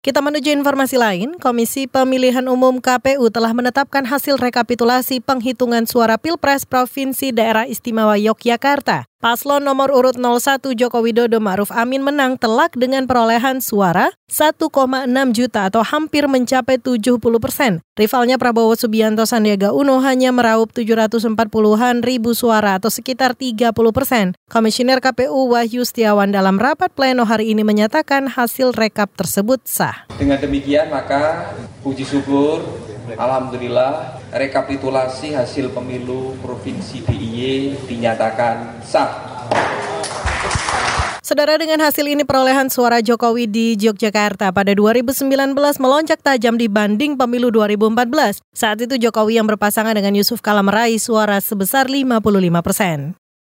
Kita menuju informasi lain, Komisi Pemilihan Umum KPU telah menetapkan hasil rekapitulasi penghitungan suara Pilpres Provinsi Daerah Istimewa Yogyakarta. Paslon nomor urut 01 Joko Widodo Ma'ruf Amin menang telak dengan perolehan suara 1,6 juta atau hampir mencapai 70 persen. Rivalnya Prabowo Subianto Sandiaga Uno hanya meraup 740-an ribu suara atau sekitar 30 persen. Komisioner KPU Wahyu Setiawan dalam rapat pleno hari ini menyatakan hasil rekap tersebut sah. Dengan demikian maka puji syukur Alhamdulillah rekapitulasi hasil pemilu Provinsi DIY dinyatakan sah. Saudara dengan hasil ini perolehan suara Jokowi di Yogyakarta pada 2019 melonjak tajam dibanding pemilu 2014. Saat itu Jokowi yang berpasangan dengan Yusuf Kala meraih suara sebesar 55 persen.